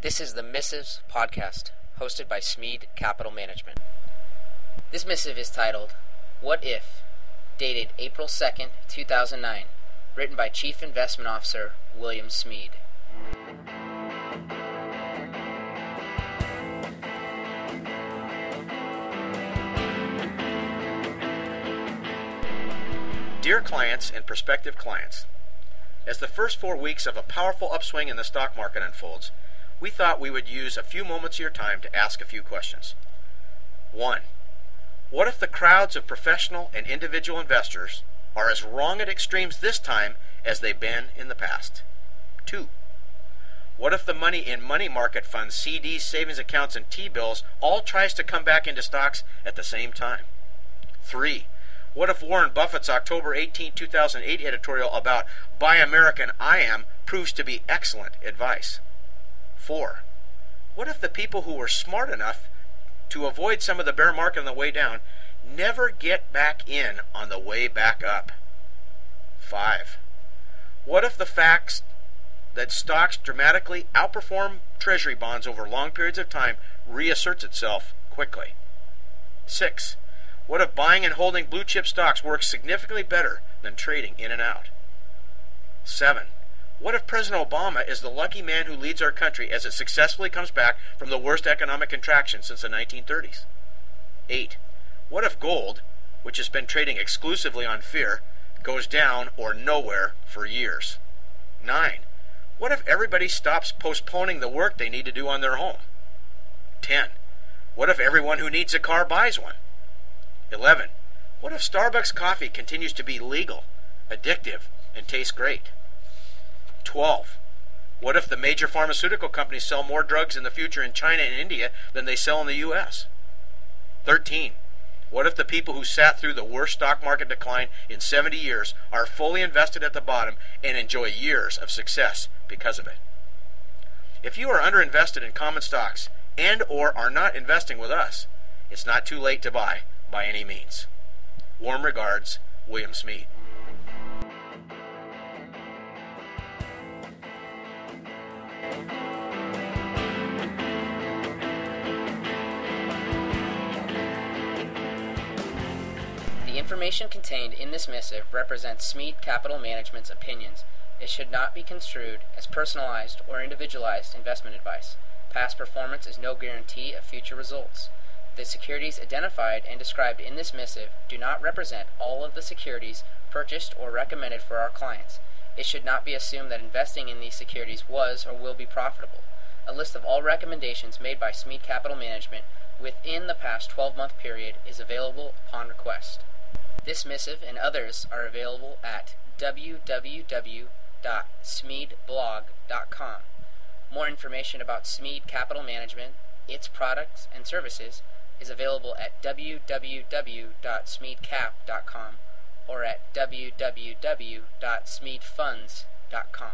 This is the Missives podcast, hosted by Smead Capital Management. This missive is titled, What If? dated April 2nd, 2009, written by Chief Investment Officer William Smead. Dear clients and prospective clients, as the first four weeks of a powerful upswing in the stock market unfolds, we thought we would use a few moments of your time to ask a few questions. 1. What if the crowds of professional and individual investors are as wrong at extremes this time as they've been in the past? 2. What if the money in money market funds, CDs, savings accounts, and T bills all tries to come back into stocks at the same time? 3. What if Warren Buffett's October 18, 2008 editorial about Buy American I Am proves to be excellent advice? 4. What if the people who were smart enough to avoid some of the bear market on the way down never get back in on the way back up? 5. What if the facts that stocks dramatically outperform treasury bonds over long periods of time reasserts itself quickly? 6. What if buying and holding blue chip stocks works significantly better than trading in and out? 7. What if President Obama is the lucky man who leads our country as it successfully comes back from the worst economic contraction since the 1930s? 8. What if gold, which has been trading exclusively on fear, goes down or nowhere for years? 9. What if everybody stops postponing the work they need to do on their home? 10. What if everyone who needs a car buys one? 11. What if Starbucks coffee continues to be legal, addictive, and tastes great? 12. What if the major pharmaceutical companies sell more drugs in the future in China and India than they sell in the U.S.? 13. What if the people who sat through the worst stock market decline in 70 years are fully invested at the bottom and enjoy years of success because of it? If you are underinvested in common stocks and or are not investing with us, it's not too late to buy by any means. Warm regards, William Smead. The information contained in this missive represents Smead Capital Management's opinions. It should not be construed as personalized or individualized investment advice. Past performance is no guarantee of future results. The securities identified and described in this missive do not represent all of the securities purchased or recommended for our clients. It should not be assumed that investing in these securities was or will be profitable. A list of all recommendations made by Smead Capital Management within the past 12 month period is available upon request. This missive and others are available at www.smeadblog.com. More information about Smead Capital Management, its products and services is available at www.smeadcap.com or at www.smeadfunds.com.